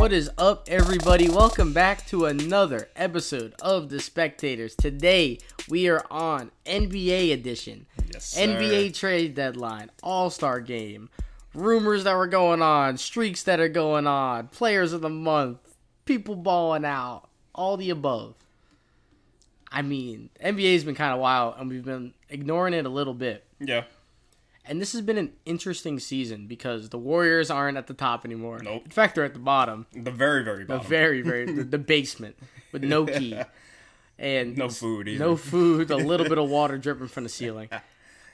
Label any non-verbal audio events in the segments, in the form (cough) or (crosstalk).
What is up, everybody? Welcome back to another episode of The Spectators. Today, we are on NBA edition. Yes, sir. NBA trade deadline, All Star game, rumors that were going on, streaks that are going on, players of the month, people balling out, all the above. I mean, NBA's been kind of wild, and we've been ignoring it a little bit. Yeah. And this has been an interesting season because the Warriors aren't at the top anymore. Nope. In fact, they're at the bottom. The very, very bottom. The very, (laughs) very the, the basement with no key (laughs) and No food either. no food, a little bit of (laughs) water dripping from the ceiling.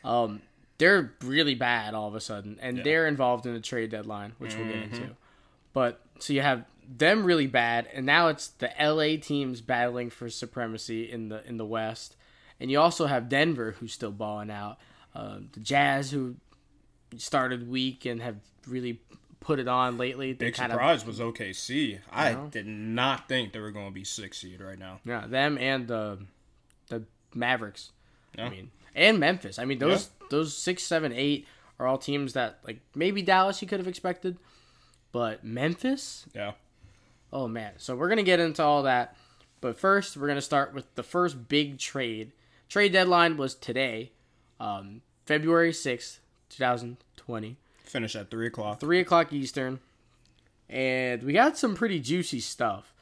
Um, they're really bad all of a sudden, and they're involved in the trade deadline, which we'll get Mm-hmm. into. But so you have them really bad, and now it's the LA teams battling for supremacy in the in the West, and you also have Denver who's still balling out. Uh, the Jazz who started weak and have really put it on lately. They Big kind of surprise was OKC. I know? did not think they were going to be six seed right now. Yeah, them and the the Mavericks. I mean, and Memphis. I mean, those those six, seven, eight are all teams that like maybe Dallas you could have expected, but Memphis. Yeah. Oh man! So we're gonna get into all that, but first we're gonna start with the first big trade. Trade deadline was today, um, February sixth, two thousand twenty. Finish at three o'clock. three o'clock Eastern, and we got some pretty juicy stuff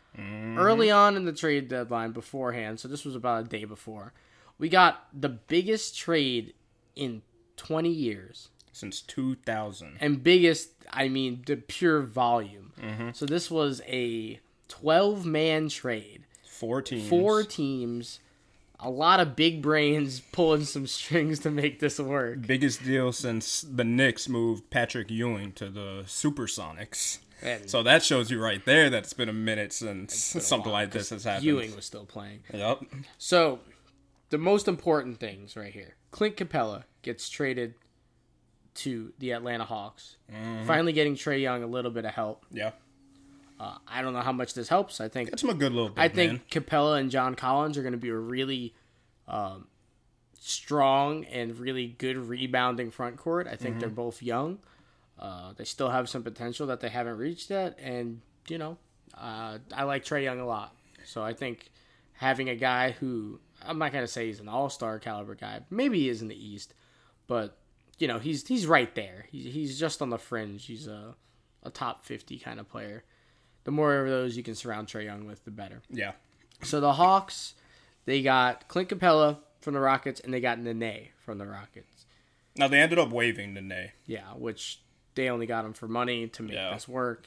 early on in the trade deadline beforehand. So this was about a day before. We got the biggest trade in 20 years, Since 2000. and biggest, I mean the pure volume. So this was a 12 man trade, Four teams. four teams. A lot of big brains pulling some strings to make this work. Biggest deal since the Knicks moved Patrick Ewing to the Supersonics. And So that shows you right there that it's been a minute since been something while, like this has happened. Ewing was still playing. Yep. So, the most important things right here. Clint Capela gets traded to the Atlanta Hawks. Mm-hmm. Finally getting Trae Young a little bit of help. Yeah. Uh, I don't know how much this helps. I think That's a good little bit, I think man. Capela and John Collins are going to be a really um, strong and really good rebounding front court. I think they're both young. Uh, they still have some potential that they haven't reached yet, and you know, uh, I like Trae Young a lot. So I think having a guy who I'm not gonna say he's an All Star caliber guy, maybe he is in the East, but you know he's he's right there. He's he's just on the fringe. He's a a top 50 kind of player. The more of those you can surround Trae Young with, the better. Yeah. So the Hawks, they got Clint Capela from the Rockets, and they got Nene from the Rockets. Now they ended up waiving Nene. Yeah, which they only got him for money to make Yeah. this work.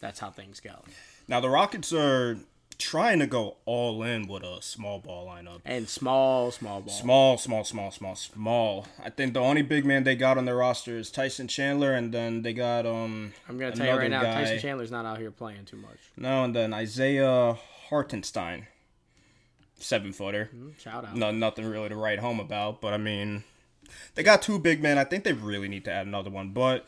That's how things go. Now the Rockets are trying to go all in with a small ball lineup. And small, small ball. Small, small, small, small, small. I think the only big man they got on their roster is Tyson Chandler, and then they got um. I'm gonna tell you right now, guy. Tyson Chandler's not out here playing too much. No, and then Isaiah Hartenstein, seven footer. Shout out. No, nothing really to write home about, but I mean, they got two big men. I think they really need to add another one, but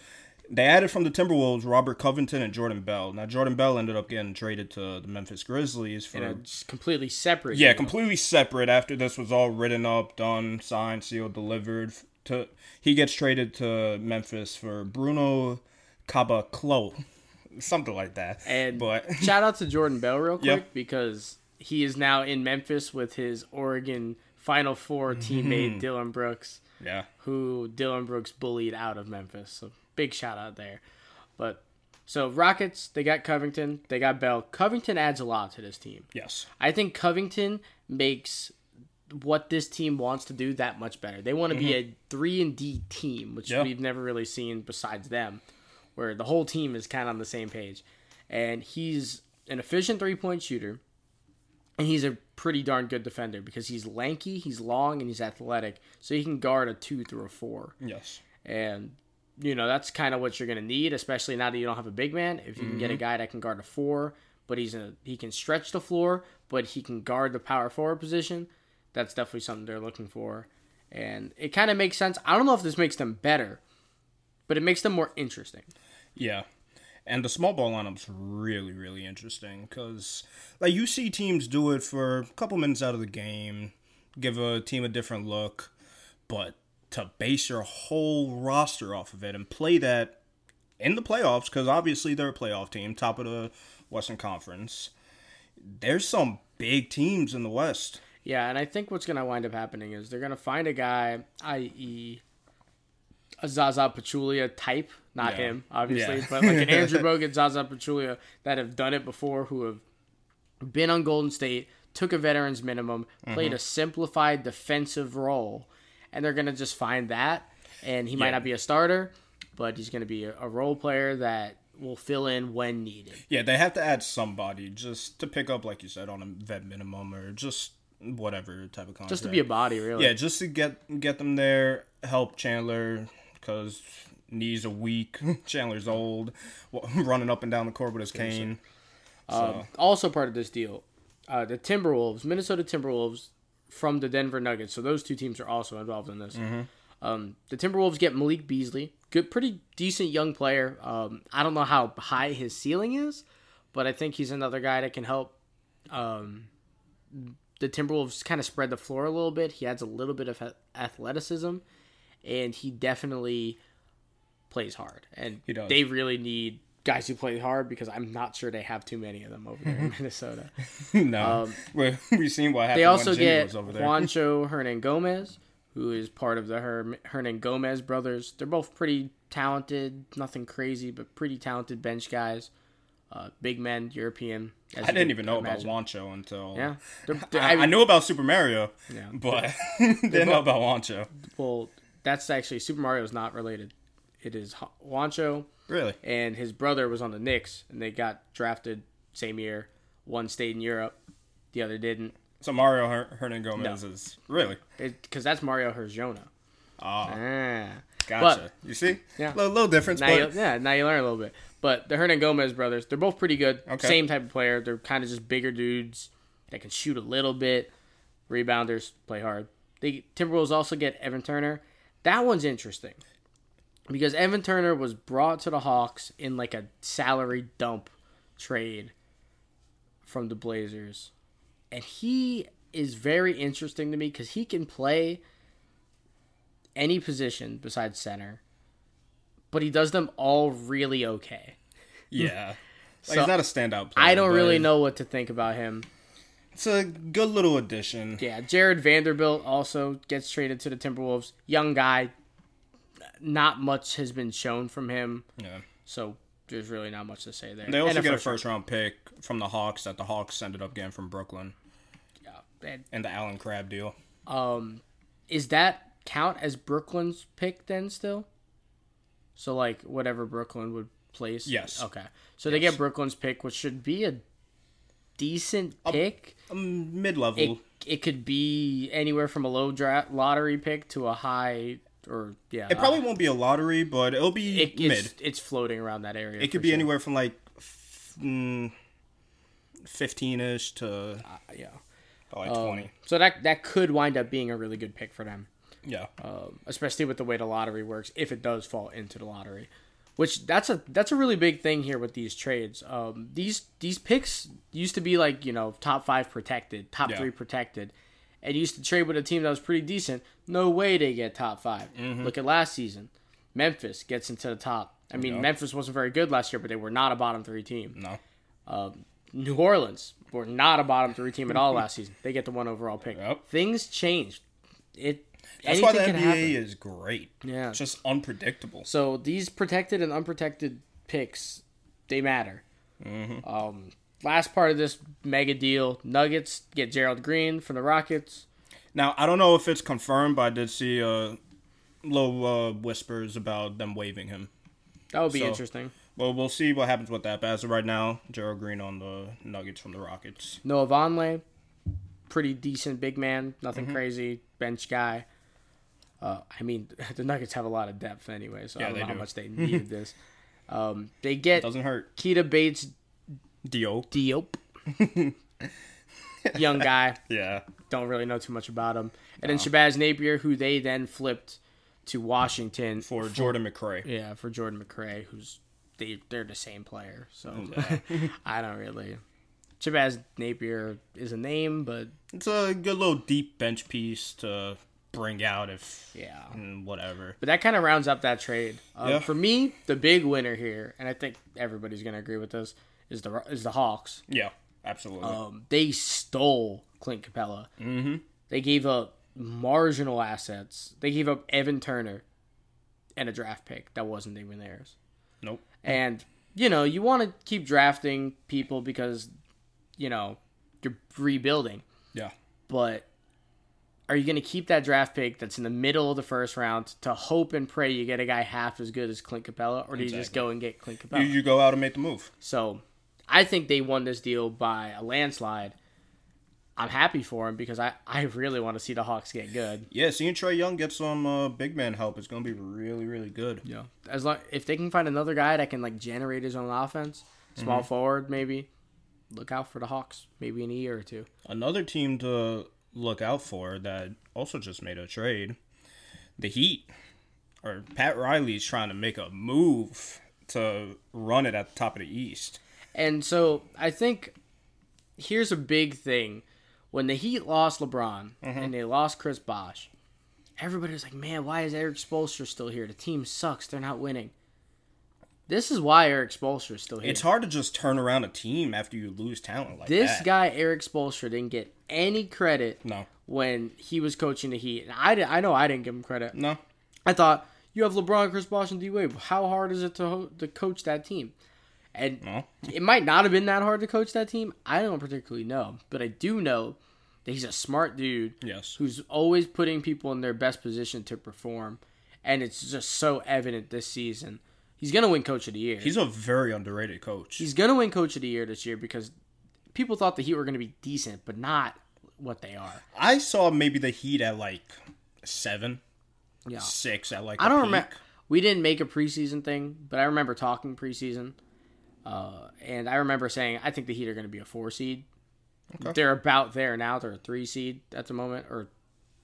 they added from the Timberwolves Robert Covington and Jordan Bell. Now Jordan Bell ended up getting traded to the Memphis Grizzlies for completely separate. Yeah, know. completely separate. After this was all written up, done, signed, sealed, delivered, to he gets traded to Memphis for Bruno Caboclo, (laughs) something like that. And but (laughs) shout out to Jordan Bell real quick Yep. because he is now in Memphis with his Oregon Final Four mm-hmm. teammate Dillon Brooks. yeah, who Dillon Brooks bullied out of Memphis. So big shout out there. But so Rockets, they got Covington, they got Bell. Covington adds a lot to this team. yes, I think Covington makes what this team wants to do that much better. They want to be mm-hmm. a 3 and D team, which Yeah. we've never really seen besides them, where the whole team is kind of on the same page. And he's an efficient three-point shooter. And he's a pretty darn good defender because he's lanky, he's long, and he's athletic, so he can guard a two through a four. yes, And you know that's kind of what you're gonna need, especially now that you don't have a big man. If you can get a mm-hmm. guy that can guard a four, but he's a he can stretch the floor, but he can guard the power forward position. That's definitely something they're looking for, and it kind of makes sense. I don't know if this makes them better, but it makes them more interesting. yeah. And the small ball lineup's really, really interesting because, like, you see teams do it for a couple minutes out of the game, give a team a different look, but to base your whole roster off of it and play that in the playoffs, because obviously they're a playoff team, top of the Western Conference. There's some big teams in the West. Yeah, and I think what's going to wind up happening is they're going to find a guy, i.e., a Zaza Pachulia type, not Yeah. him, obviously, Yeah. but like an Andrew (laughs) Bogut, Zaza Pachulia that have done it before, who have been on Golden State, took a veteran's minimum, Mm-hmm. played a simplified defensive role, and they're going to just find that. And he might not be a starter, but he's going to be a, a role player that will fill in when needed. Yeah, they have to add somebody just to pick up, like you said, on a vet minimum or just whatever type of contract. Just to be a body, really. yeah, just to get get them there, help Chandler because knees are weak. (laughs) Chandler's old, (laughs) running up and down the court with his cane. Um, also part of this deal, uh, the Timberwolves, Minnesota Timberwolves from the Denver Nuggets. So those two teams are also involved in this. Um, the Timberwolves get Malik Beasley, good, pretty decent young player. Um, I don't know how high his ceiling is, but I think he's another guy that can help. Um, the Timberwolves kind of spread the floor a little bit. He adds a little bit of athleticism, and he definitely plays hard. And they really need guys who play hard because I'm not sure they have too many of them over there in Minnesota. (laughs) no, (laughs) we we've seen what happened. Um, They also get was over there. Juancho (laughs) Hernangomez, who is part of the Her- Hernangomez brothers. They're both pretty talented, nothing crazy, but pretty talented bench guys. Uh, big men, European. I didn't can even know imagine. about Juancho until Yeah, They're- they're- I, I knew about Super Mario, Yeah. but didn't know about Juancho. Well, that's actually Super Mario is not related. It is Juancho, Really? and his brother was on the Knicks, and they got drafted same year. One stayed in Europe, the other didn't, So Mario Her- Hernan Gomez is really because that's Mario Hezonja. ah Ah. gotcha. you see, Yeah. little, little difference, Now but you, yeah, now you learn a little bit. But the Hernangomez brothers, they're both pretty good. Okay. Same type of player. They're kind of just bigger dudes that can shoot a little bit. Rebounders, play hard. The Timberwolves also get Evan Turner. That one's interesting because Evan Turner was brought to the Hawks in like a salary dump trade from the Blazers, and he is very interesting to me because he can play any position besides center, but he does them all really okay. (laughs) yeah, (laughs) like So, he's not a standout. player. I don't really know what to think about him. It's a good little addition. Yeah, Jarred Vanderbilt also gets traded to the Timberwolves. Young guy, not much has been shown from him, Yeah. so there's really not much to say there. They also And get a first round pick from the Hawks that the Hawks ended up getting from Brooklyn round. And, and the Allen Crabbe deal. um, is that count as Brooklyn's pick then still? So like whatever Brooklyn would place. Yes. Okay. So they get Brooklyn's pick, which should be a decent pick. Um, Mid level. it, it could be anywhere from a low draft lottery pick to a high or yeah It probably won't be a lottery, but it'll be it, mid. it's, it's floating around that area It could be anywhere from like fifteen ish to yeah like Um, twenty. so that that could wind up being a really good pick for them Yeah. um, especially with the way the lottery works if it does fall into the lottery which that's a that's a really big thing here with these trades um, these these picks used to be like you know top five protected top Yeah. three protected and used to trade with a team that was pretty decent no way they get top 5 Mm-hmm. look at last season memphis gets into the top i mean Yeah. memphis wasn't very good last year but they were not a bottom three team no. New Orleans were not a bottom three team at all last season. They get the one overall pick. Yep. Things changed. It That's why the NBA is great. Yeah. It's just unpredictable. So these protected and unprotected picks, they matter. Mm-hmm. Um, last part of this mega deal: Nuggets get Gerald Green from the Rockets. Now I don't know if it's confirmed, but I did see uh, little uh, whispers about them waiving him. That would be So- interesting. Well, we'll see what happens with that. But as of right now, Gerald Green on the Nuggets from the Rockets. Noah Vonleh, pretty decent big man, nothing Mm-hmm. crazy, bench guy. Uh, I mean, (laughs) the Nuggets have a lot of depth anyway, so Yeah, I don't know how much they (laughs) needed this. Um, they get Doesn't hurt. Keita Bates Dio. Diop. (laughs) Young guy, Yeah. don't really know too much about him. And then Shabazz Napier, who they then flipped to Washington For Jordan McRae. yeah, for Jordan McRae, who's they they're the same player. So I don't really. Shabazz Napier is a name, but It's a good little deep bench piece to bring out if yeah. mm, whatever. But that kind of rounds up that trade. Um, Yeah. For me, the big winner here, and I think everybody's going to agree with this, is the is the Hawks. Yeah, absolutely. Um, they stole Clint Capela. Mm-hmm. They gave up marginal assets. They gave up Evan Turner and a draft pick that wasn't even theirs. nope. And you know, you want to keep drafting people because you know you're rebuilding. Yeah. But are you going to keep that draft pick that's in the middle of the first round to hope and pray you get a guy half as good as Clint Capela, or do you just go and get Clint Capela? You, you go out and make the move. So I think they won this deal by a landslide. I'm happy for him because I, I really want to see the Hawks get good. Yeah, seeing Trae Young get some uh, big man help is going to be really, really good. Yeah. As long if they can find another guy that can like generate his own offense, small forward maybe, look out for the Hawks maybe in a year or two. Another team to look out for that also just made a trade, the Heat. Or Pat Riley's trying to make a move to run it at the top of the East. And so I think here's a big thing. When the Heat lost LeBron mm-hmm. and they lost Chris Bosh, everybody was like, man, why is Erik Spoelstra still here? The team sucks. They're not winning. This is why Erik Spoelstra is still here. It's hard to just turn around a team after you lose talent like this that. guy, Erik Spoelstra, didn't get any credit No. when he was coaching the Heat. And I, di- I know I didn't give him credit. No. I thought, you have LeBron, Chris Bosh, and D Wade. How hard is it to, ho- to coach that team? And No. it might not have been that hard to coach that team. I don't particularly know, but I do know that he's a smart dude Yes. who's always putting people in their best position to perform, and it's just so evident this season. He's gonna win Coach of the Year. He's, He's a very underrated coach. He's gonna win Coach of the Year this year because people thought the Heat were gonna be decent, but not what they are. I saw maybe the Heat at like seven, Yeah, six at like I don't remember. We didn't make a preseason thing, but I remember talking preseason, uh, and I remember saying I think the Heat are going to be a four seed. Okay. They're about there now. They're a three seed at the moment, or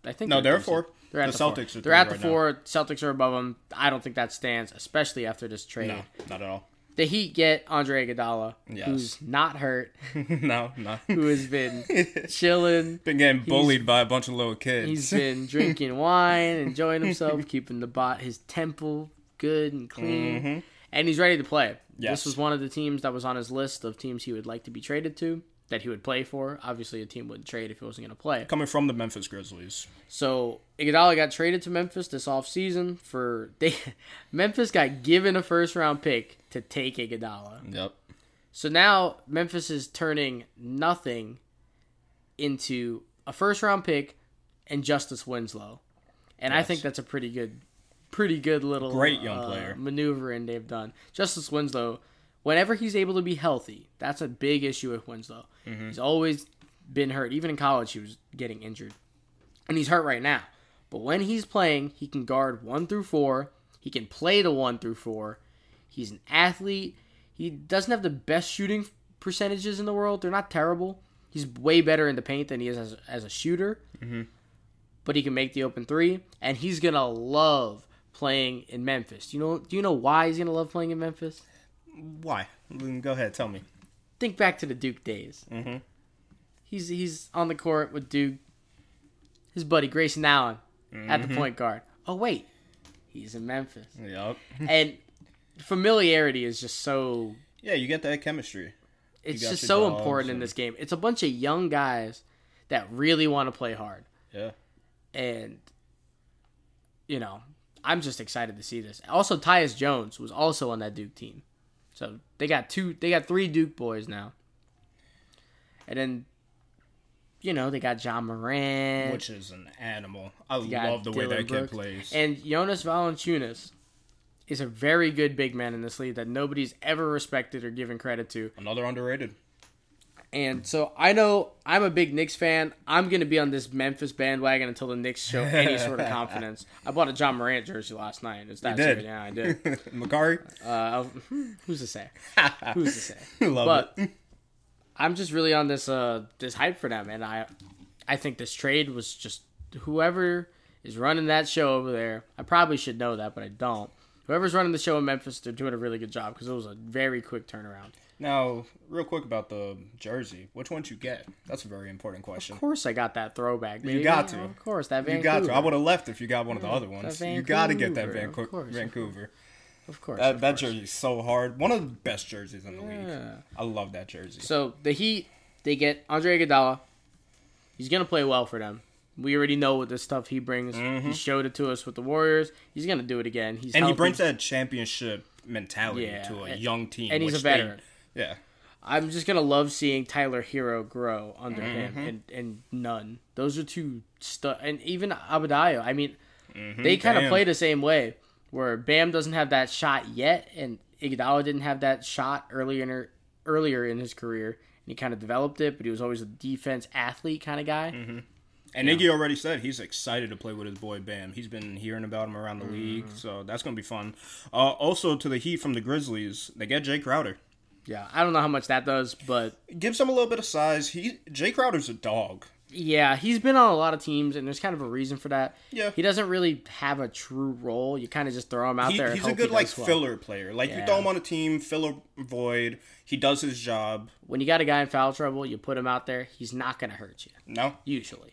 I think No, a they're a four. seed. They're at The the, Celtics four. are They're at the right now. four. Celtics are above them. I don't think that stands, especially after this trade. No, not at all. The Heat get Andre Iguodala, Yes. who's not hurt, (laughs) no, no. (laughs) who has been chilling. (laughs) Been getting bullied by a bunch of little kids. He's been drinking wine, enjoying himself, keeping the bot his temple good and clean, and he's ready to play. Yes. This was one of the teams that was on his list of teams he would like to be traded to, that he would play for. Obviously, a team wouldn't trade if he wasn't going to play. Coming from the Memphis Grizzlies. So Iguodala got traded to Memphis this offseason for (laughs) they Memphis got given a first round pick to take Iguodala. Yep. So now Memphis is turning nothing into a first round pick and Justice Winslow. And I think that's a pretty good pretty good little Great young uh, player. maneuvering they've done. Justice Winslow, whenever he's able to be healthy, that's a big issue with Winslow. Mm-hmm. He's always been hurt. Even in college he was getting injured. And he's hurt right now. But when he's playing, he can guard 1 through 4. He can play the 1 through 4. He's an athlete. He doesn't have the best shooting percentages in the world. They're not terrible. He's way better in the paint than he is as, as a shooter. But he can make the open three, and he's gonna love playing in Memphis. You know? Do you know why he's gonna love playing in Memphis? Why? Go ahead, tell me. Think back to the Duke days. Mm-hmm. He's he's on the court with Duke. His buddy Grayson Allen at Mm-hmm. the point guard. Oh wait, he's in Memphis, Yep. (laughs) and familiarity is just so Yeah, you get that chemistry. it's just so dogs important in this game. It's a bunch of young guys that really want to play hard, Yeah. and you know, I'm just excited to see this. Also, Tyus Jones was also on that Duke team, so they got two, they got three Duke boys now, and then. You know, they got Ja Morant. Which is an animal. I love the way Dylan that kid plays. And Jonas Valanciunas is a very good big man in this league that nobody's ever respected or given credit to. Another underrated. And so I know I'm a big Knicks fan. I'm going to be on this Memphis bandwagon until the Knicks show any (laughs) sort of confidence. I bought a Ja Morant jersey last night. It's that serious. Yeah, I did. (laughs) Makari? Uh, (laughs) who's to say? Who's to say? love but it. I'm just really on this uh this hype for them, and I I think this trade was just whoever is running that show over there. I probably should know that, but I don't. Whoever's running the show in Memphis, they're doing a really good job because it was a very quick turnaround. Now, real quick about the jersey. Which one did you get? That's a very important question. Of course, I got that throwback. Baby. got to. Of course, that You Vancouver. got to. I would have left if you got one of the other mm, ones. You got to get that Vancouver, of course. Vancouver. Of course. That, of that course. jersey's so hard. One of the best jerseys in the league. I love that jersey. So the Heat, they get Andre Iguodala. He's gonna play well for them. We already know what the stuff he brings. He mm-hmm. showed it to us with the Warriors. He's gonna do it again. He's and he brings that championship mentality Yeah, to a and- young team. and he's a veteran. They, yeah. I'm just gonna love seeing Tyler Herro grow under Mm-hmm. him and and none. Those are two stu- and even Abadiah. I mean, they kind of play the same way where Bam doesn't have that shot yet, and Iguodala didn't have that shot earlier in her, earlier in his career, and he kind of developed it. But he was always a defense athlete kind of guy. Mm-hmm. And Iggy already said he's excited to play with his boy Bam. He's been hearing about him around the league, Mm-hmm. so that's gonna be fun. Uh, also, to the Heat from the Grizzlies, they get Jae Crowder. Yeah, I don't know how much that does, but Gives him a little bit of size. He Jae Crowder's a dog. Yeah, he's been on a lot of teams, and there's kind of a reason for that. Yeah. he doesn't really have a true role. You kind of just throw him out He, there. and he's a good he like well. filler player. Like you Yeah. throw him on a team, fill a void. He does his job. When you got a guy in foul trouble, you put him out there. He's not going to hurt you No, usually.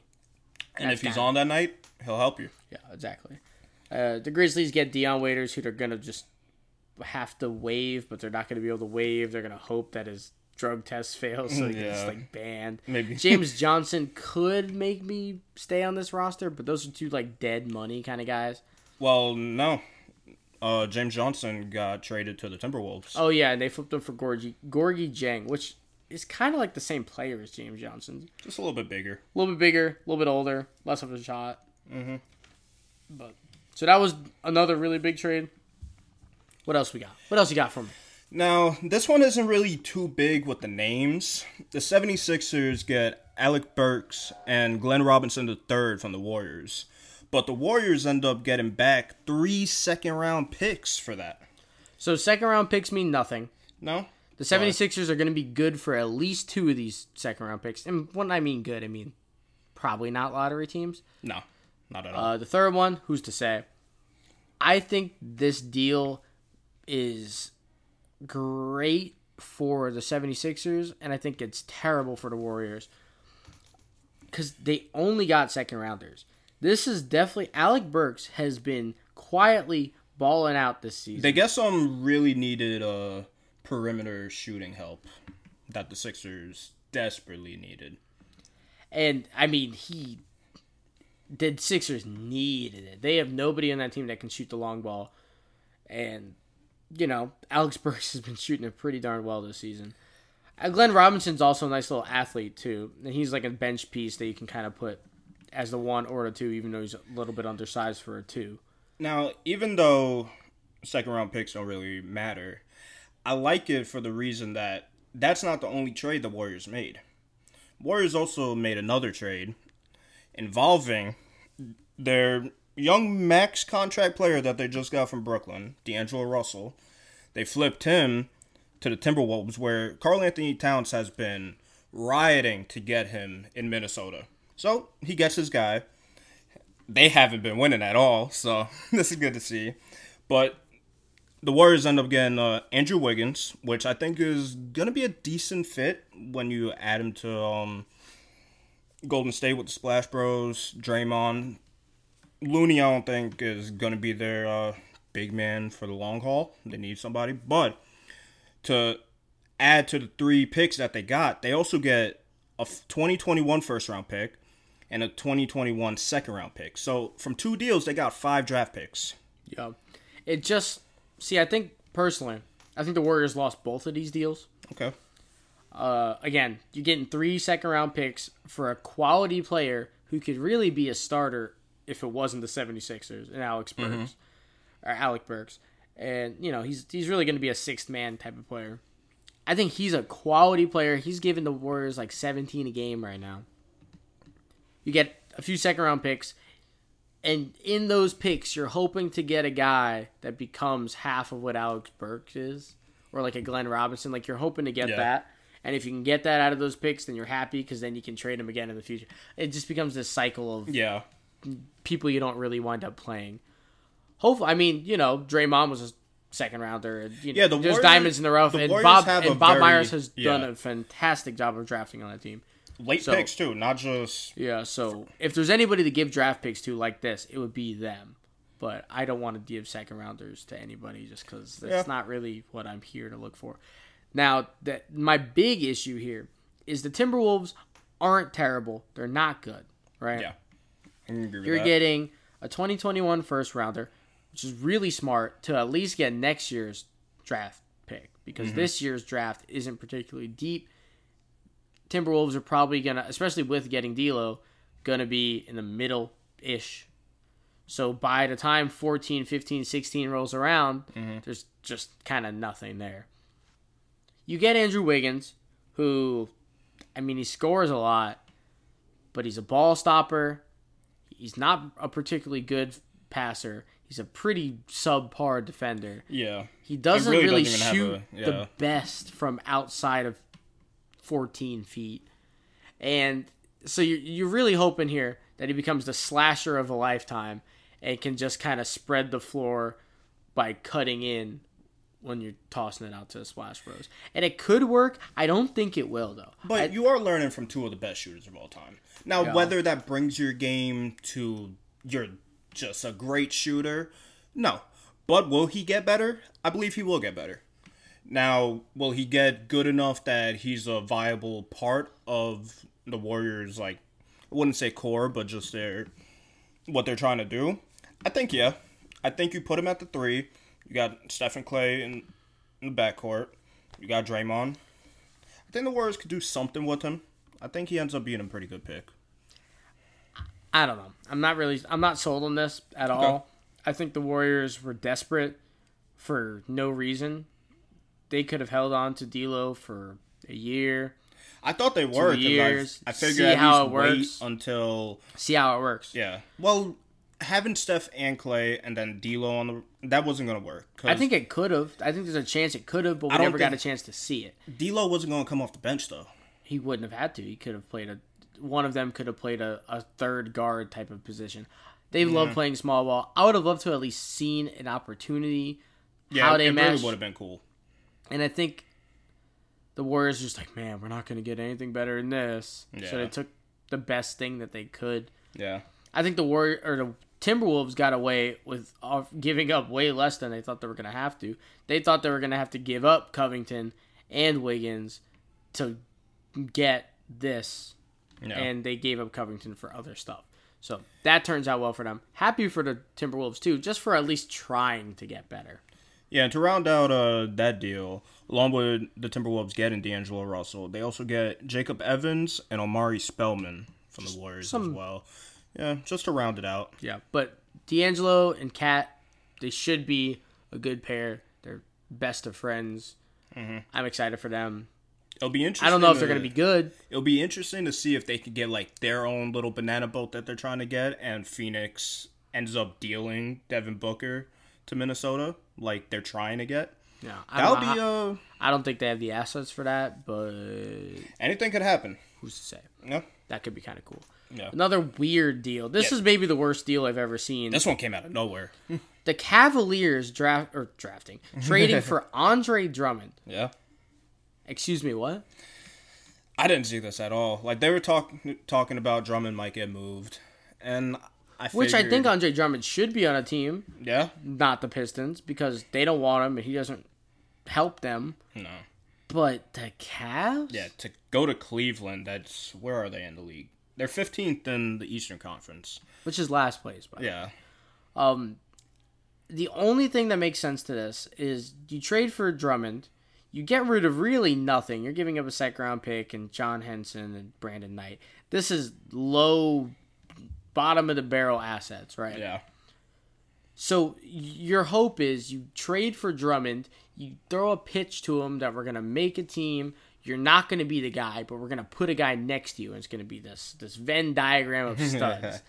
and That's if he's on that night, he'll help you. Yeah, exactly. Uh, the Grizzlies get Dion Waiters, who they're going to just have to waive, but they're not going to be able to waive. They're going to hope that his drug test (laughs) fails, so he gets Yeah. like banned. Maybe. James (laughs) Johnson could make me stay on this roster, but those are two like dead money kind of guys. Well, no. Uh, James Johnson got traded to the Timberwolves. Oh yeah, and they flipped him for Gorgui Gorgui Dieng, which is kind of like the same player as James Johnson. Just a little bit bigger. A little bit bigger, a little bit older, less of a shot. Mm-hmm. But so that was another really big trade. What else we got? What else you got for me? Now, this one isn't really too big with the names. The 76ers get Alec Burks and Glenn Robinson III from the Warriors. But the Warriors end up getting back three second round picks for that. So second round picks mean nothing. No? The 76ers are going to be good for at least two of these second round picks. And when I mean good, I mean probably not lottery teams. No, not at all. Uh, the third one, who's to say? I think this deal is great for the 76ers, and I think it's terrible for the Warriors because they only got second rounders. This is definitely Alec Burks has been quietly balling out this season. they get some really needed uh, perimeter shooting help that the Sixers desperately needed. And I mean, he the Sixers needed it. They have nobody on that team that can shoot the long ball, and you know Alex (laughs) Burks has been shooting it pretty darn well this season. Uh, Glenn Robinson's also a nice little athlete too, and he's like a bench piece that you can kind of put as the one or the two, even though he's a little bit undersized for a two. Now, even though second round picks don't really matter, I like it for the reason that that's not the only trade the Warriors made. Warriors also made another trade involving their young max contract player that they just got from Brooklyn, D'Angelo Russell. They flipped him to the Timberwolves, where Karl-Anthony Towns has been rioting to get him in Minnesota. So he gets his guy they haven't been winning at all, so (laughs) this is good to see. But the Warriors end up getting uh, Andrew Wiggins, which I think is gonna be a decent fit when you add him to um, Golden State with the Splash Bros, Draymond. Looney, I don't think is gonna be their uh, big man for the long haul. They need somebody, but to add to the three picks that they got, they also get a 2021 first round pick and a 2021 second round pick. So from two deals, they got five draft picks. Yeah, it just see. I think personally, I think the Warriors lost both of these deals. Okay. Uh, again, you're getting three second round picks for a quality player who could really be a starter if it wasn't the 76ers and Alex mm-hmm. Burks or Alec Burks. And, you know, he's he's really going to be a sixth man type of player. I think he's a quality player. He's giving the Warriors like 17 a game right now. You get a few second round picks, and in those picks, you're hoping to get a guy that becomes half of what Alex Burks is, or like a Glenn Robinson. Like you're hoping to get Yeah. that. And if you can get that out of those picks, then you're happy because then you can trade him again in the future. It just becomes this cycle of Yeah. People you don't really wind up playing. Hopefully, I mean, you know, Draymond was a second rounder. and, You know, Yeah, the there's Warriors- diamonds in the rough, the and Warriors Bob and Bob very- Myers has yeah. done a fantastic job of drafting on that team. Late So- picks too, not just Yeah, so if there's anybody to give draft picks to like this, it would be them. but I don't want to give second rounders to anybody just because that's Yeah. not really what I'm here to look for. Now, that my big issue here is the Timberwolves aren't terrible. They're not good, right? Yeah. I can agree with You're that. getting a 2021 first rounder, which is really smart to at least get next year's draft pick because Mm-hmm. this year's draft isn't particularly deep. Timberwolves are probably gonna, especially with getting D'Lo, gonna be in the middle ish. So by the time 14, 15, 16 rolls around, Mm-hmm. there's just kind of nothing there. You get Andrew Wiggins, who, I mean, he scores a lot, but he's a ball stopper. He's not a particularly good passer. He's a pretty subpar defender. Yeah. He doesn't really really, doesn't shoot a- yeah. the best from outside of 14 feet. And so you're, you're really hoping here that he becomes the slasher of a lifetime and can just kind of spread the floor by cutting in when you're tossing it out to the Splash Bros. And it could work. I don't think it will, though. But I- you are learning from two of the best shooters of all time. Now, Yeah. whether that brings your game to you're just a great shooter, no. But will he get better? I believe he will get better. Now, will he get good enough that he's a viable part of the Warriors? Like, I wouldn't say core, but just their what they're trying to do. I think yeah. I think you put him at the three. You got Stephen Klay in, in the backcourt. You got Draymond. I think the Warriors could do something with him. I think he ends up being a pretty good pick. I don't know. I'm not really. I'm not sold on this at all. I think the Warriors were desperate for no reason. They could have held on to D'Lo for a year, I thought they were. years, I, I figured see at how it wait works. until see how it works. yeah. Well, having Steph and Klay and then D'Lo on the that wasn't gonna work. I think it could have. I think there's a chance it could have, but we never got a chance to see it. D'Lo wasn't gonna come off the bench though. He wouldn't have had to. He could have played a. One of them could have played a, a third guard type of position. They love playing small ball. I would have loved to have at least seen an opportunity. Yeah, how it they really would have been cool. And I think the Warriors are just like, man, we're not going to get anything better than this. So they took the best thing that they could. Yeah. I think the Warrior or the Timberwolves got away with giving up way less than they thought they were going to have to. They thought they were going to have to give up Covington and Wiggins to get this, Yeah. and they gave up Covington for other stuff. So that turns out well for them. Happy for the Timberwolves too, just for at least trying to get better. Yeah, and to round out uh, that deal, along with the Timberwolves getting D'Angelo Russell, they also get Jacob Evans and Omari Spellman from the Warriors as well. Yeah, just to round it out. Yeah, but D'Angelo and Cat, they should be a good pair. They're best of friends. I'm excited for them. It'll be interesting. I don't know if they're going to be good. It'll be interesting to see if they could get like their own little banana boat that they're trying to get, and Phoenix ends up dealing Devin Booker to Minnesota, like they're trying to get. Yeah, I That'll be how- uh, I don't think they have the assets for that, but anything could happen. who's to say? Yeah, That could be kind of cool. Yeah. Another weird deal. This Yeah. is maybe the worst deal I've ever seen. This one came out of nowhere. the Cavaliers draft or drafting, trading (laughs) for Andre Drummond. Yeah. Excuse me, what? I didn't see this at all. Like they were talk- talking about Drummond might get moved, and I Which I think Andre Drummond should be on a team, yeah not the Pistons, because they don't want him and he doesn't help them. no But the Cavs? yeah to go to Cleveland. That's where are they in the league? They're fifteenth in the Eastern Conference. Which is last place, by. Yeah, Um, the only thing that makes sense to this is you trade for Drummond, you get rid of really nothing. You're giving up a second round pick and John Henson and Brandon Knight. This is low, bottom of the barrel assets, right? yeah, So your hope is you trade for Drummond, you throw a pitch to him that we're gonna make a team. You're not gonna be the guy, but we're gonna put a guy next to you, and it's gonna be this this Venn diagram of studs.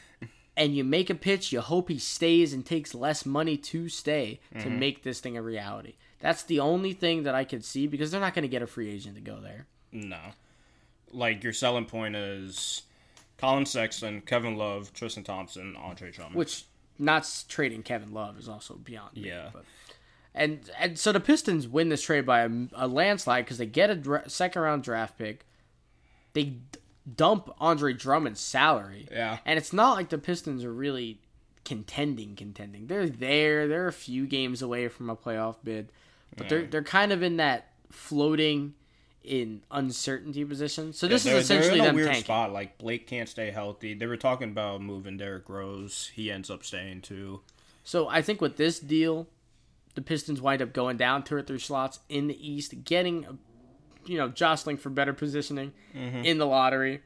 (laughs) and you make a pitch, you hope he stays and takes less money to stay to mm-hmm. make this thing a reality. That's the only thing that I could see because they're not gonna get a free agent to go there. no. Like your selling point is Collin Sexton, Kevin Love, Tristan Thompson, Andre Drummond. Which not trading Kevin Love is also beyond. me, Yeah. but- and and so the Pistons win this trade by a, a landslide because they get a dra- second round draft pick. They d- dump Andre Drummond's salary. Yeah. And it's not like the Pistons are really contending, contending. They're there. They're a few games away from a playoff bid, but they're they're kind of in that floating in uncertainty position. So this they're, is essentially they're in a them weird tanking. spot. Like Blake can't stay healthy. They were talking about moving Derrick Rose. He ends up staying too. So I think with this deal, the Pistons wind up going down two or three slots in the East, getting, you know, jostling for better positioning in the lottery.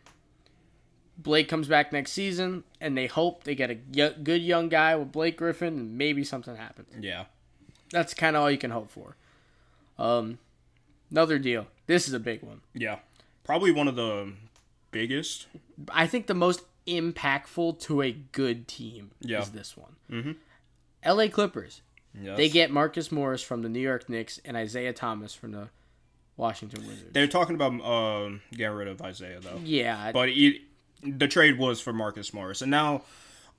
Blake comes back next season, and they hope they get a good young guy with Blake Griffin, and maybe something happens. Yeah. That's kind of all you can hope for. Um, another deal. This is a big one. Yeah. Probably one of the biggest. I think the most impactful to a good team Yeah. is this one. Mm-hmm. L.A. Clippers. Yes. They get Marcus Morris from the New York Knicks and Isaiah Thomas from the Washington Wizards. They're talking about uh, getting rid of Isaiah though. yeah, But he, the trade was for Marcus Morris, and now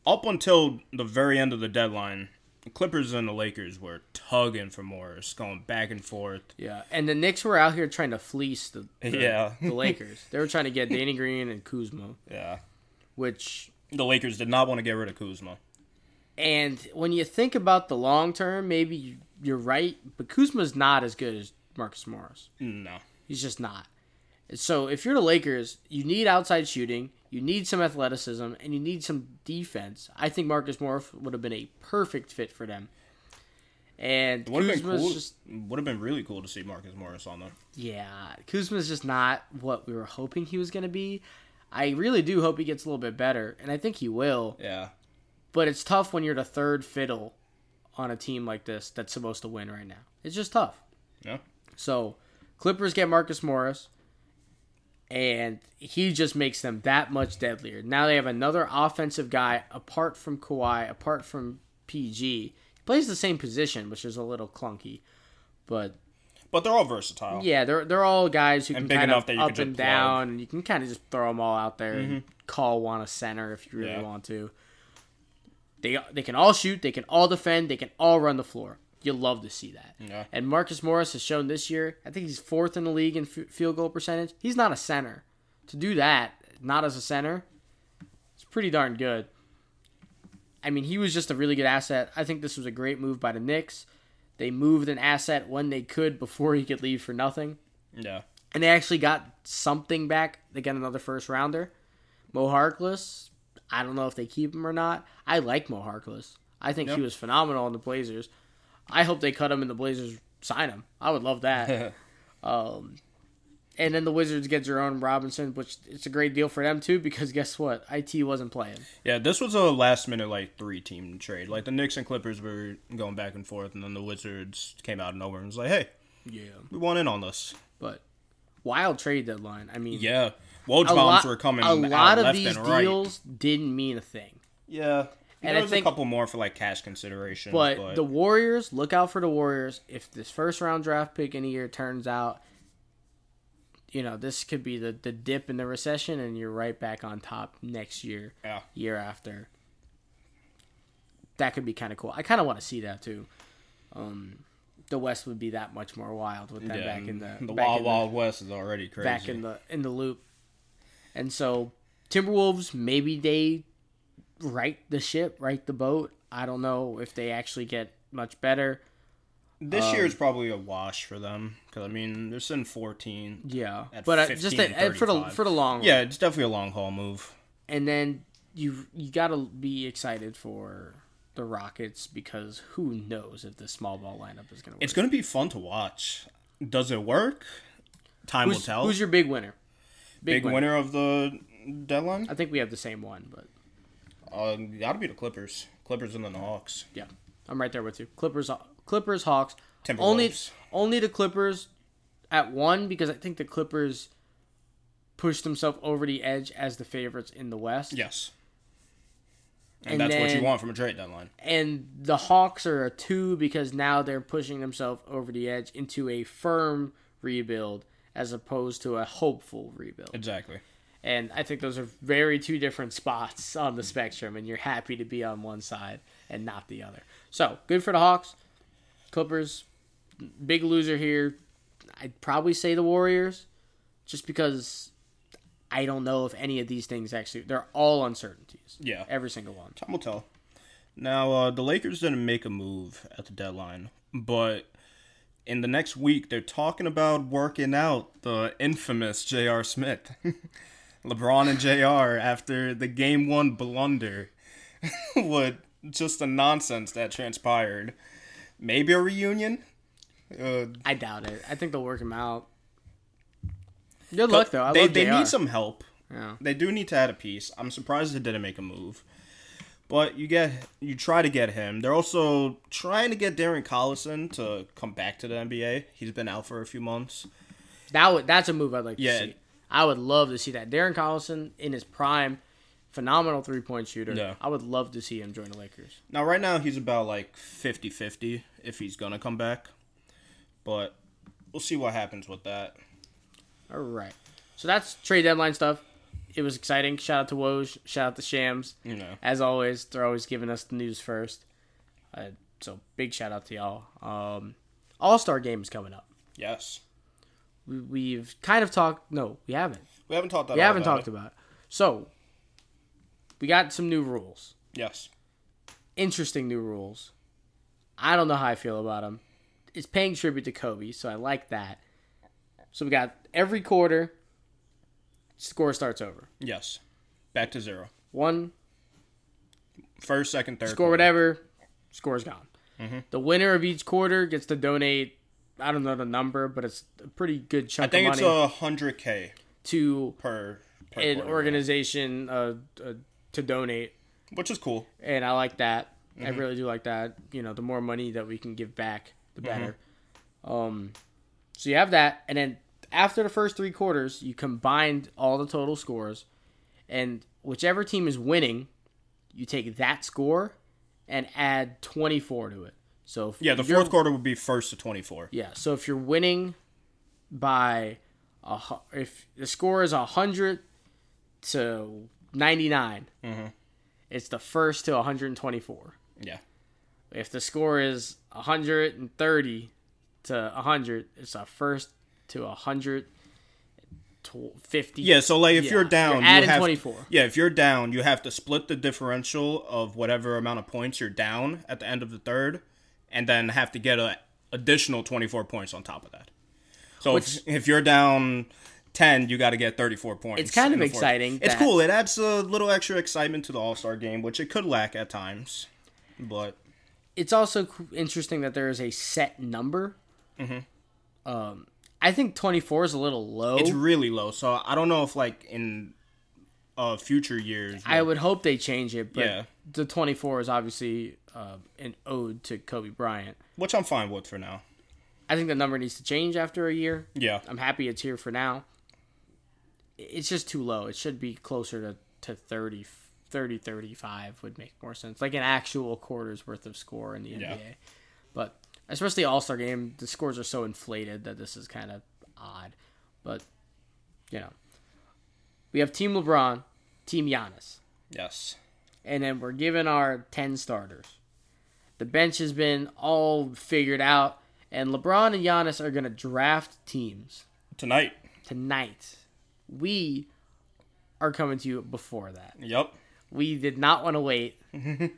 up until the very end of the deadline, the Clippers and the Lakers were tugging for Morris, going back and forth. yeah, and the Knicks were out here trying to fleece the, the (laughs) Yeah. the Lakers. They were trying to get Danny Green and Kuzma, Yeah. which The Lakers did not want to get rid of Kuzma. And when you think about the long term, maybe you- you're right, but Kuzma's not as good as Marcus Morris. No. He's just not. So if you're the Lakers, you need outside shooting, you need some athleticism, and you need some defense. I think Marcus Morris would have been a perfect fit for them. And Would have been cool. just Would have been really cool to see Marcus Morris on them. yeah, Kuzma's just not what we were hoping he was going to be. I really do hope he gets a little bit better, and I think he will. Yeah. But it's tough when you're the third fiddle on a team like this that's supposed to win right now. It's just tough. Yeah. So, Clippers get Marcus Morris, and he just makes them that much deadlier. Now they have another offensive guy apart from Kawhi, apart from PG. He plays the same position, which is a little clunky, but But they're all versatile. yeah, they're they're all guys who And can big kind of up and plug. Mm-hmm. down, and you can kind of just throw them all out there and call one a center if you really Yeah. want to. They they can all shoot, they can all defend, they can all run the floor. You love to see that. Yeah. And Marcus Morris has shown this year. I think he's fourth in the league in f- field goal percentage. He's not a center. To do that, not as a center, it's pretty darn good. I mean, he was just a really good asset. I think this was a great move by the Knicks. They moved an asset when they could before he could leave for nothing. Yeah. And they actually got something back. They got another first rounder. Mo Harkless, I don't know if they keep him or not. I like Mo Harkless. I think Yep. he was phenomenal in the Blazers. I hope they cut him and the Blazers sign him. I would love that. (laughs) um, and then the Wizards get Jerome Robinson, which it's a great deal for them too because guess what? IT wasn't playing. Yeah, this was a last minute like three team trade. Like the Knicks and Clippers were going back and forth, and then the Wizards came out of nowhere and was like, "Hey, Yeah. we want in on this." But wild trade deadline. I mean, Yeah, Woj a bombs lot, were coming. a out lot of left these and right. deals didn't mean a thing. Yeah, And and I there was think- a couple more for like cash consideration. But, But, the Warriors, look out for the Warriors. If this first round draft pick in a year turns out, you know, this could be the, the dip in the recession and you're right back on top next year, yeah, year after. That could be kind of cool. I kind of want to see that too. Um, the West would be that much more wild with them yeah, back in the the back Wild in the- Wild West is already crazy. back in the in the loop. And so Timberwolves maybe they right the ship, right the boat. I don't know if they actually get much better. this um, year is probably a wash for them because I mean they're sitting fourteen. Yeah, but uh, 15 just uh, for the for the long run. Yeah, it's definitely a long haul move. And then you you got to be excited for the Rockets because who knows if the small ball lineup is going to work. It's going to be fun to watch. Does it work? Time will tell. who's your big winner? Big winner of the deadline? I think we have the same one, but Uh, got to be the Clippers. Clippers and then the Hawks. yeah, I'm right there with you. Clippers, Clippers, Hawks. Only only the Clippers at one because I think the Clippers pushed themselves over the edge as the favorites in the West. Yes. And, And that's what you want from a trade deadline. and the Hawks are a two because now they're pushing themselves over the edge into a firm rebuild as opposed to a hopeful rebuild. Exactly. And I think those are very two different spots on the spectrum, and you're happy to be on one side and not the other. So good for the Hawks. Clippers, big loser here. I'd probably say the Warriors, just because I don't know if any of these things actually. They're all uncertainties. Yeah. Every single one. Time will tell. Now, uh, the Lakers didn't make a move at the deadline, but in the next week, they're talking about working out the infamous J.R. Smith. (laughs) LeBron and J.R. after the game one blunder. (laughs) what just a nonsense that transpired. Maybe a reunion? Uh, I doubt it. I think they'll work him out. Good luck though. I they they need some help. Yeah. They do need to add a piece. I'm surprised they didn't make a move. But you get you try to get him. They're also trying to get Darren Collison to come back to the NBA. He's been out for a few months. That would that's a move I'd like to see. I would love to see that. Darren Collison in his prime, phenomenal three point shooter. Yeah. I would love to see him join the Lakers. Now right now he's about like 50-50 if he's going to come back. But we'll see what happens with that. All right. So that's trade deadline stuff. It was exciting. Shout out to Woj. Shout out to Shams. You know. As always, they're always giving us the news first. Uh, so big shout out to y'all. Um, All Star game is coming up. Yes. We, we've kind of talked. No, we haven't. We haven't talked that We haven't about talked it. about it. So we got some new rules. Yes. Interesting new rules. I don't know how I feel about them. It's paying tribute to Kobe, so I like that. So we got every quarter. Score starts over. Yes. Back to zero. One First, second, third. score quarter. whatever, score's gone. Mm-hmm. The winner of each quarter gets to donate. I don't know the number, but it's a pretty good chunk. I think it's a hundred k to per, per an quarter, organization uh, uh, to donate, which is cool. and I like that. I Mm-hmm. really do like that. You know, the more money that we can give back, the better. Mm-hmm. Um, so you have that, and then after the first three quarters, you combined all the total scores, and whichever team is winning, you take that score and add twenty four to it. So if Yeah, the fourth quarter would be first to twenty four. Yeah, so if you're winning by a, if the score is hundred to 99, Mm-hmm. it's the first to one hundred and twenty four. Yeah. If the score is hundred and thirty to hundred, it's a first to hundred fifty. Yeah, so like if Yeah, you're down, you're you have 24. Yeah, if you're down, you have to split the differential of whatever amount of points you're down at the end of the third, and then have to get a additional 24 points on top of that. So Which- if, if you're down 10, you got to get 34 points. It's kind of exciting It's cool. It adds a little extra excitement to the All Star game, which it could lack at times, but It's also interesting that there is a set number. Mhm. Um, I think twenty four is a little low. it's really low. So I don't know if like in uh future years, I would hope they change it, but Yeah. the 24 is obviously uh, an ode to Kobe Bryant. which I'm fine with for now. I think the number needs to change after a year. Yeah. I'm happy it's here for now. It's just too low. It should be closer to, to 30, 30, 35 would make more sense. Like an actual quarter's worth of score in the NBA. Yeah. But especially All Star game, the scores are so inflated that this is kind of odd. But, you know. We have Team LeBron, Team Giannis. Yes. and then we're given our 10 starters. The bench has been all figured out, and LeBron and Giannis are going to draft teams Tonight. tonight. We are coming to you before that. Yep. We did not want to wait. (laughs)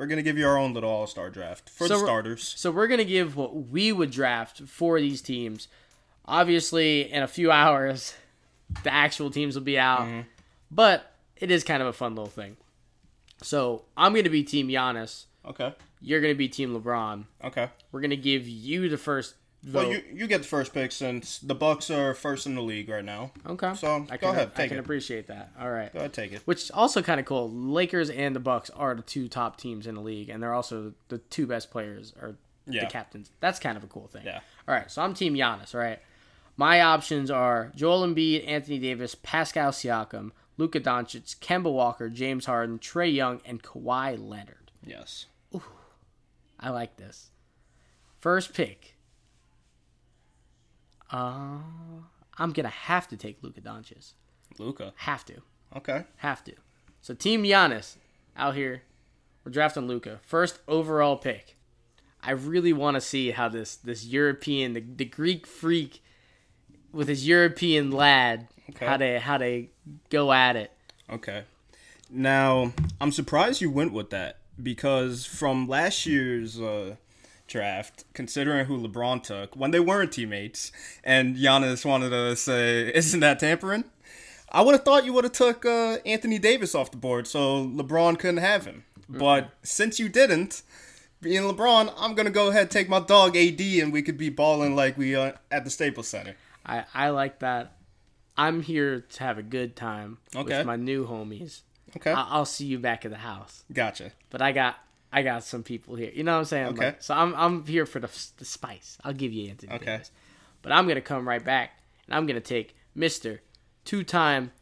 We're gonna give you our own little All Star draft for So the starters. So we're going to give what we would draft for these teams. Obviously, in a few (laughs) hours, the actual teams will be out, mm-hmm. but it is kind of a fun little thing. So I'm going to be Team Giannis. Okay. You're going to be Team LeBron. Okay. We're gonna give you the first vote. Well, you you get the first pick since the Bucks are first in the league right now. okay. so, I go can, ahead, I can it. appreciate that. All right. Go ahead, take it. Which also kind of cool. Lakers and the Bucks are the two top teams in the league, and they're also the two best players are Yeah. the captains. That's kind of a cool thing. Yeah. All right. So I'm Team Giannis. All right. My options are Joel Embiid, Anthony Davis, Pascal Siakam, Luka Doncic, Kemba Walker, James Harden, Trae Young, and Kawhi Leonard. Yes. Ooh, I like this. First pick. Uh, I'm gonna have to take Luka Doncic. Luka. Have to, Okay. have to. So Team Giannis out here. We're drafting Luka first overall pick. I really want to see how this this European, the, the Greek freak, with his European lad, Okay. how they how they go at it. Okay. Now I'm surprised you went with that because from last year's uh, draft, considering who LeBron took when they weren't teammates, and Giannis wanted to say, "Isn't that tampering?" I would have thought you would have took uh, Anthony Davis off the board, so LeBron couldn't have him. But since you didn't, being LeBron, I'm gonna go ahead and take my dog AD, and we could be balling like we are at the Staples Center. I, I like that. I'm here to have a good time Okay. with my new homies. Okay, I'll see you back at the house. gotcha. But I got I got some people here. You know what I'm saying? Okay. Like, so I'm I'm here for the the spice. I'll give you Anthony Okay. Davis. But I'm gonna come right back and I'm gonna take Mister two time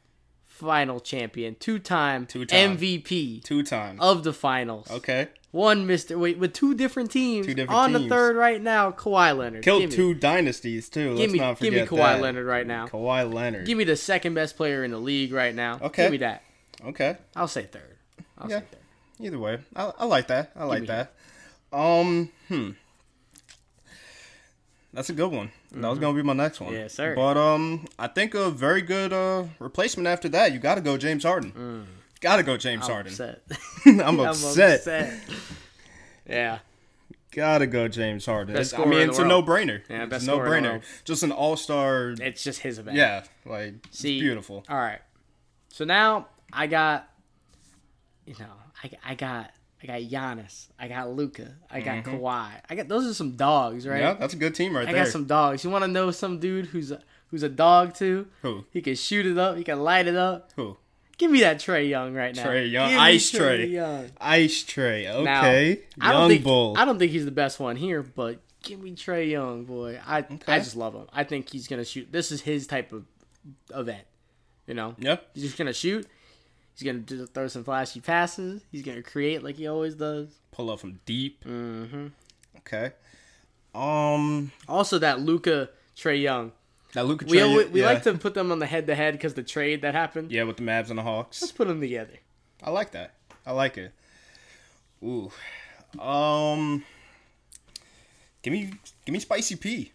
final champion, two time Two-time. MVP Two times. of the finals. Okay, One Mister wait with two different teams Two different on the third right now. Kawhi Leonard killed Give two dynasties too. Give Let's me not give me Kawhi that. Leonard right now. Kawhi Leonard. Give me the second best player in the league right now. Okay. Give me that. okay. I'll say third. I'll Yeah. say third. Either way, I, I like that. I like that. Um, hmm. That's a good one. That was gonna be my next one. Yes, sir. But um, I think a very good uh replacement after that. You got to go James Harden. Got to go James I'm Harden. upset. (laughs) (laughs) I'm I'm upset. upset. Yeah. Got to go James Harden. I mean, it's a no-brainer. Yeah, it's best a scorer in the no-brainer. world. Just an all-star. It's just his event. Yeah, like it's See, beautiful. All right. So now I got, you know, I, I got I got Giannis, I got Luka, I got Kawhi. I got those are some dogs, right? Mm-hmm. Yeah, that's a good team right I there. I got some dogs. You want to know some dude who's a, who's a dog too? Who? He can shoot it up. He can light it up. Who? Give me that Trae Young right now. Trae Young. Ice Trae. Young. Ice. Now, Okay. I don't Young think Bull. I don't think he's the best one here, but give me Trae Young, boy. I I just love him. I think he's gonna shoot. This is his type of event. You know, Yep. he's just gonna shoot. He's gonna do, throw some flashy passes. He's gonna create like he always does. Pull up from deep. Mm-hmm. Okay. Um. Also, that Luka Trae Young. That Luka We Trae, always, we yeah. like to put them on the head to head because the trade that happened. Yeah, with the Mavs and the Hawks. Let's put them together. I like that. I like it. Ooh. Um. Give me, give me Spicy P.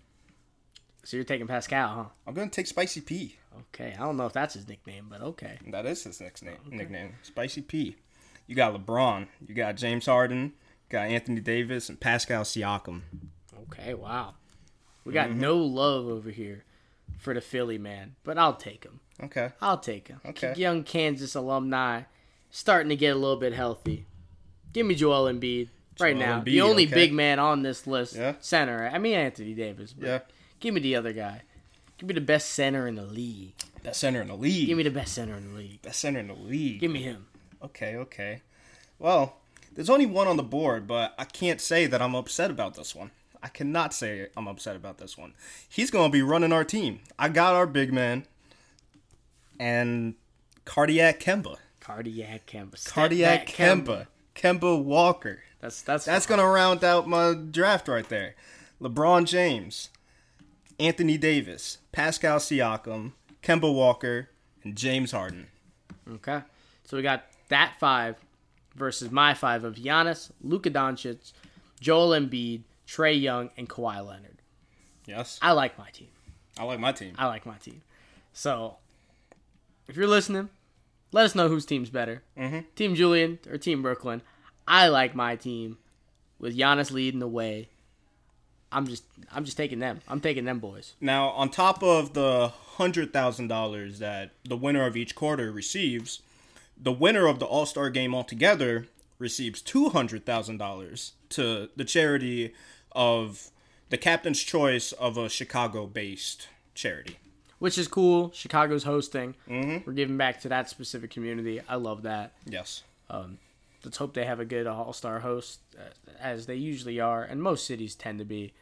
So you're taking Pascal, huh? I'm gonna take Spicy P. Okay, I don't know if that's his nickname, but okay. That is his next name. Nickname, Spicy P. You got LeBron. You got James Harden. Got Anthony Davis and Pascal Siakam. Okay, wow. We got Mm-hmm. no love over here for the Philly man, but I'll take him. Okay. I'll take him. Okay. Young Kansas alumni, starting to get a little bit healthy. Give me Joel Embiid right Joel now. Embiid, the only okay. big man on this list, Yeah. center. I mean Anthony Davis. But Yeah. Give me the other guy. Give me the best center in the league. That center in the league. Give me the best center in the league. that center in the league. Give me him. Okay, okay. Well, there's only one on the board, but I can't say that I'm upset about this one. I cannot say I'm upset about this one. He's going to be running our team. I got our big man and Cardiac Kemba. Cardiac Kemba. Step Cardiac back Kemba. Kemba Walker. That's that's That's going to round out my draft right there. LeBron James, Anthony Davis, Pascal Siakam, Kemba Walker, and James Harden. Okay. So we got that five versus my five of Giannis, Luka Doncic, Joel Embiid, Trae Young, and Kawhi Leonard. Yes. I like my team. I like my team. I like my team. So if you're listening, let us know whose team's better. Mm-hmm. Team Julian or Team Brooklyn. I like my team with Giannis leading the way. I'm just I'm just taking them. I'm taking them boys. Now, on top of the hundred thousand dollars that the winner of each quarter receives, the winner of the All Star game altogether receives two hundred thousand dollars to the charity of the captain's choice of a Chicago-based charity. Which is cool. Chicago's hosting. Mm-hmm. We're giving back to that specific community. I love that. Yes. let's hope they have a good All Star host, uh, as they usually are, and most cities tend to be.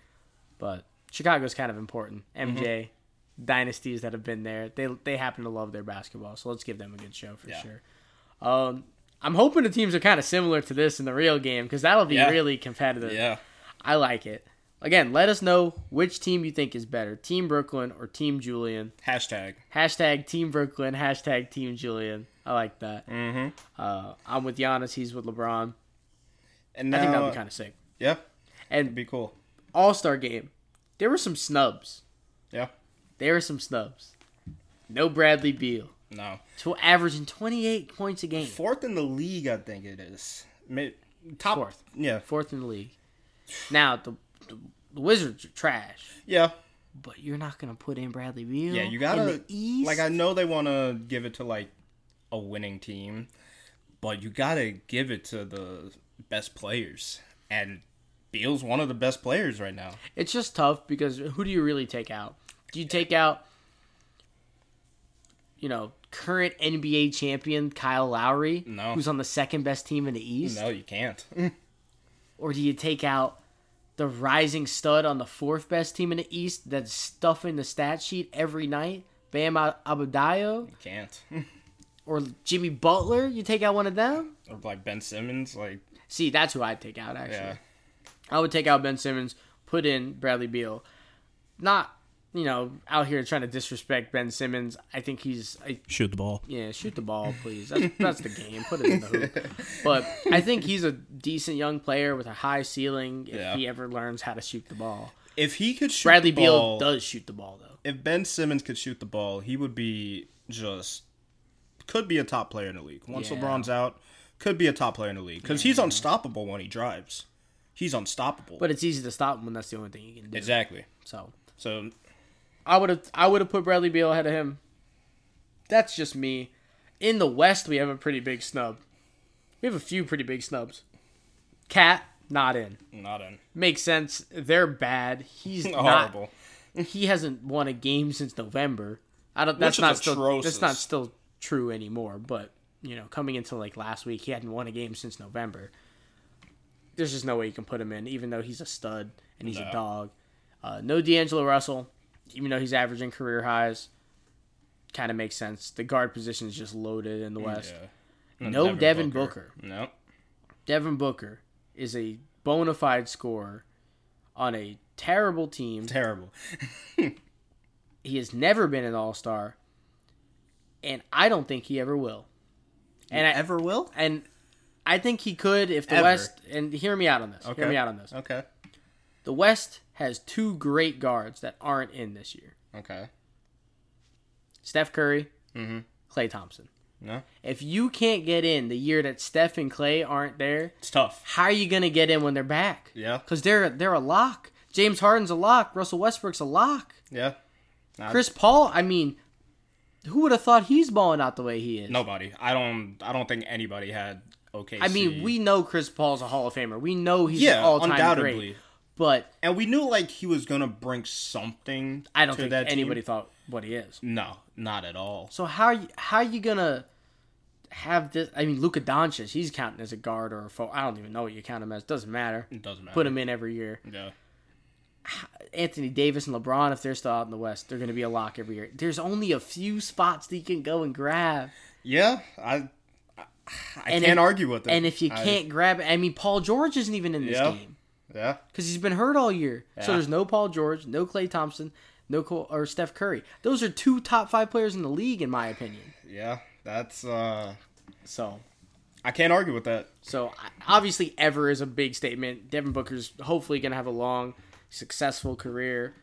But Chicago's kind of important. MJ dynasties that have been there, they they happen to love their basketball, so let's give them a good show for Yeah. sure. Um, I'm hoping the teams are kind of similar to this in the real game because that'll be Yeah. really competitive. Yeah. I like it. Again, let us know which team you think is better, Team Brooklyn or Team Julian. Hashtag. Hashtag Team Brooklyn, hashtag Team Julian. I like that. Mm-hmm. Uh, I'm with Giannis. He's with LeBron. And I think that'd be kind of sick. yeah, it'd And be cool. All Star game, there were some snubs. Yeah. There were some snubs. No Bradley Beal, No. to averaging 28 points a game. Fourth in the league, I think it is. Top Fourth. Yeah, fourth in the league. Now the, the, the Wizards are trash, yeah, but you're not gonna put in Bradley Beal. yeah. You gotta like. I know they want to give it to like a winning team, but you gotta give it to the best players, and Beal's one of the best players right now. it's just tough because who do you really take out? Do you take out, you know, current NBA champion Kyle Lowry, No. who's on the second best team in the East, No, you can't. (laughs) or do you take out the rising stud on the fourth best team in the East that's stuffing the stat sheet every night, Bam Adebayo, You can't. (laughs) or Jimmy Butler? You take out one of them. or like Ben Simmons, like See, that's who I'd take out. Actually, yeah, I would take out Ben Simmons, put in Bradley Beal. Not, you know, out here trying to disrespect Ben Simmons. I think he's, I, shoot the ball. yeah, shoot the ball, please. That's, that's the game. Put it in the hoop. (laughs) But I think he's a decent young player with a high ceiling if Yeah. he ever learns how to shoot the ball. If he could shoot Bradley the Beal ball, does shoot the ball, though. if Ben Simmons could shoot the ball, he would be just could be a top player in the league. Once Yeah. LeBron's out, could be a top player in the league because he's unstoppable when he drives. He's unstoppable. But it's easy to stop him when that's the only thing you can do. exactly. So So I would have I would have put Bradley Beal ahead of him. That's just me. In the West, we have a pretty big snub. We have a few pretty big snubs. KAT not in. not in Makes sense. They're bad. He's (laughs) not. horrible. He hasn't won a game since November. I don't. That's not still. That's not still true anymore. But you know, coming into like last week, he hadn't won a game since November. There's just no way you can put him in, even though he's a stud and he's a dog. Uh, no D'Angelo Russell, even though he's averaging career highs. Kind of makes sense. The guard position is just loaded in the West. Yeah. No Devin Booker. No. Devin Booker is a bona fide scorer on a terrible team. Terrible. (laughs) He has never been an All Star, and I don't think he ever will. And I, Ever will? and I think he could if the Ever. West. And hear me out on this. Okay. Hear me out on this. Okay. The West has two great guards that aren't in this year: Okay. Steph Curry, Mm-hmm. Klay Thompson. No. If you can't get in the year that Steph and Klay aren't there, It's tough. how are you gonna get in when they're back? Yeah. Because they're they're a lock. James Harden's a lock. Russell Westbrook's a lock. Yeah. Nah, Chris Paul. I mean, who would have thought he's balling out the way he is? Nobody. I don't. I don't think anybody had OKC. I mean, we know Chris Paul's a Hall of Famer. We know he's yeah, all-time undoubtedly. great. But And we knew like he was gonna bring something. I don't to think that team. anybody thought what he is. No, not at all. So how are you, how are you gonna have this? I mean, Luka Doncic, he's counting as a guard or a forward. I don't even know what you count him as. Doesn't matter. It doesn't matter. Put him in every year. Yeah. Anthony Davis and LeBron, if they're still out in the West, they're going to be a lock every year. There's only a few spots that you can go and grab. Yeah. I. I, I And can't if- argue with that. And if you can't grab it, I mean, Paul George isn't even in this Yeah. game yeah. because he's been hurt all year. So there's no Paul George, no Klay Thompson, no Cole, or Steph Curry. Those are two top five players in the league, in my opinion. Yeah. That's. uh So, I can't argue with that. so obviously, ever is a big statement. Devin Booker's hopefully going to have a long, successful career.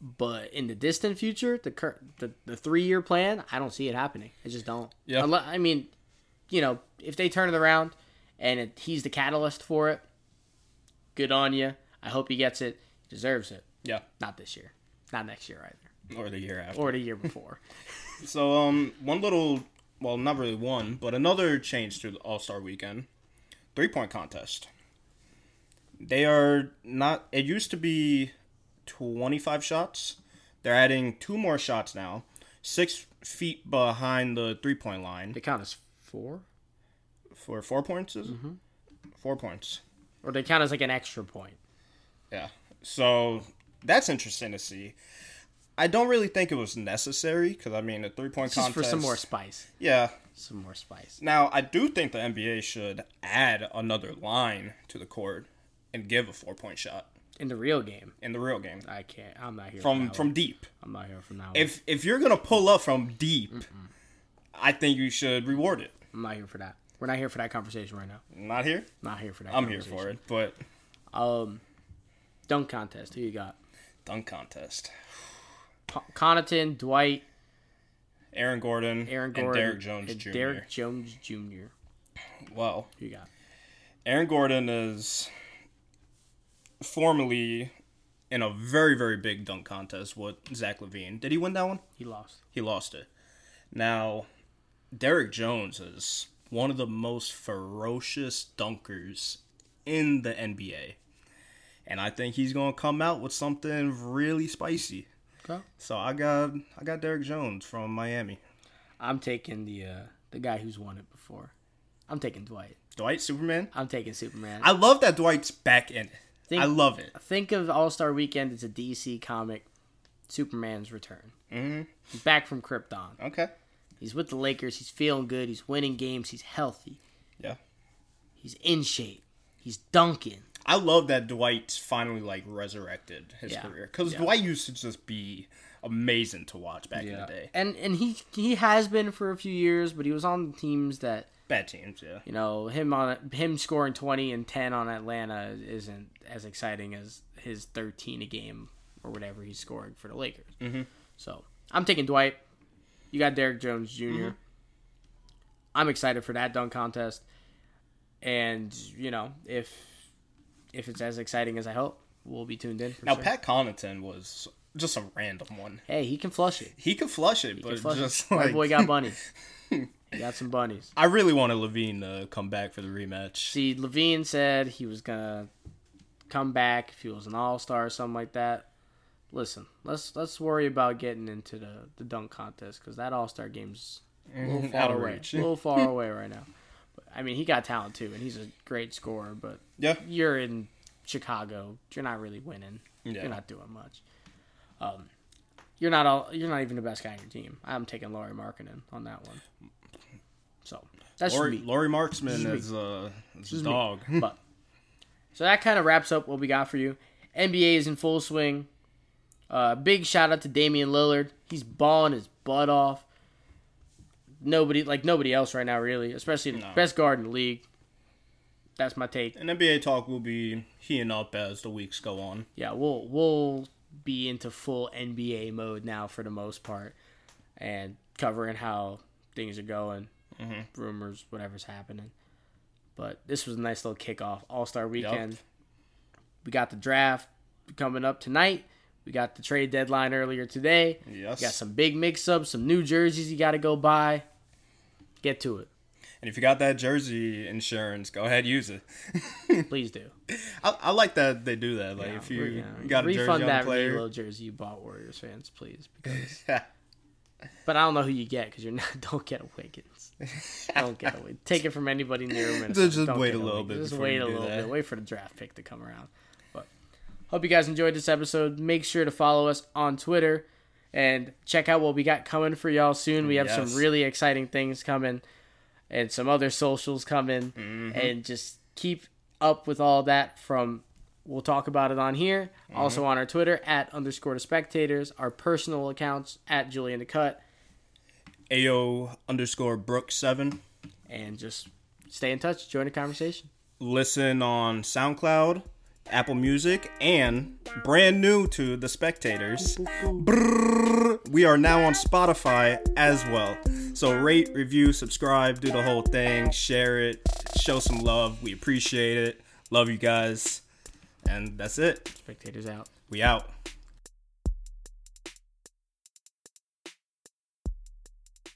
But in the distant future, the cur- the, the three year plan, I don't see it happening. I just don't. Yeah. I mean, you know, if they turn it around and it, he's the catalyst for it, good on you. I hope he gets it. He deserves it. Yeah. Not this year. Not next year either. Or the year after. Or the year before. (laughs) So um, one little, well, not really one, but another change to the All Star Weekend, three point contest. They are not. It used to be twenty five shots. They're adding two more shots now, six feet behind the three point line they count as four? for four points. Is it? Mm-hmm. Four points. Or they count as like an extra point. Yeah. So that's interesting to see. I don't really think it was necessary because I mean the three point contest for some more spice. Yeah, Some more spice. Now, I do think the NBA should add another line to the court and give a four point shot In the real game. in the real game I can't. I'm not here from that from one. deep. I'm not here from now. If if you're gonna pull up from deep, I think you should reward it. I'm not here for that. We're not here for that conversation right now. Not here. Not here for that. I'm here for it, but. Um, dunk contest. Who you got? dunk contest. Co- Connaughton, Dwight, Aaron Gordon, Aaron and Gordon, Derrick Jones and Jr. Derrick Jones Jr. Well, Who you got? Aaron Gordon is formerly in a very, very big dunk contest with Zach LaVine. Did he win that one? He lost. He lost it. Now, Derrick Jones is one of the most ferocious dunkers in the NBA. And I think he's gonna come out with something really spicy. Okay. So I got I got Derrick Jones from Miami. I'm taking the uh, the guy who's won it before. I'm taking Dwight. Dwight Superman. I'm taking Superman. I love that Dwight's back in it. Think- I love it. Think of All Star Weekend. It's a DC comic. Superman's return. hmm back from Krypton. Okay. He's with the Lakers. He's feeling good. He's winning games. He's healthy. Yeah. He's in shape. He's dunking. I love that Dwight's finally like resurrected his Yeah. career because Yeah. Dwight used to just be amazing to watch back in the day. And and he he has been for a few years, but he was on teams that Bad teams, yeah. you know him on him scoring 20 and 10 on Atlanta isn't as exciting as his 13 a game or whatever he's scoring for the Lakers. Mhm. So I'm taking Dwight. You got Derrick Jones junior Mm-hmm. I'm excited for that dunk contest, and you know if if it's as exciting as I hope, we'll be tuned in. For Now sure. Pat Connaughton was just a random one. hey, he can flush it. He could flush it, but Can flush just it. My boy got bunnies. (laughs) he got some bunnies. I really wanted LaVine to come back for the rematch. See, LaVine said he was gonna come back if he was an all star or something like that. Listen, let's let's worry about getting into the, the dunk contest because that all star game's (laughs) a little far away, reach. a little far (laughs) away right now. But I mean, he got talent too, and he's a great scorer. But Yeah. you're in Chicago, you're not really winning. Yeah. You're not doing much. Um, you're not all. You're not even the best guy on your team. I'm taking Lauri Markkanen on that one. So that's Lauri. Lauri Markkanen This is me. is uh is a dog. But so that kind of wraps up what we got for you. NBA is in full swing. Uh, big shout out to Damian Lillard. He's balling his butt off. Nobody like nobody else right now, really. Especially the No. best guard in the league. That's my take. And NBA talk will be heating up as the weeks go on. Yeah, we'll we'll be into full NBA mode now for the most part, and covering how things are going, Mhm. rumors, whatever's happening. But this was a nice little kickoff, All Star Weekend. We got the draft coming up tonight. We got the trade deadline earlier today. Yes. We got some big mix-ups, some new jerseys you got to go buy. Get to it, And if you got that jersey insurance, go ahead use it. (laughs) please do. I, I like that they do that. Like Yeah, if you yeah, got a jersey refund on that player, jersey you bought, Warriors fans, please, because (laughs) But I don't know who you get because you're not. (laughs) Don't get a Wiggins. Don't get a Wiggins. Take it from anybody near Minnesota. Just wait a little bit Just wait a little that. bit. Wait for the draft pick to come around. Hope you guys enjoyed this episode. Make sure to follow us on Twitter and check out what we got coming for y'all soon. We have Yes. some really exciting things coming and some other socials coming, Mm-hmm. and just keep up with all that from. We'll talk about it on here. Mm-hmm. Also on our Twitter at underscore the spectators. Our personal accounts at Julian the Cut. AO underscore Brook seven. and just stay in touch, join the conversation. Listen on SoundCloud, Apple Music, and brand new to the spectators. Brrr, we are now on Spotify as well. So rate, review, subscribe, do the whole thing, share it, show some love. We appreciate it. Love you guys. And that's it. Spectators out. We out.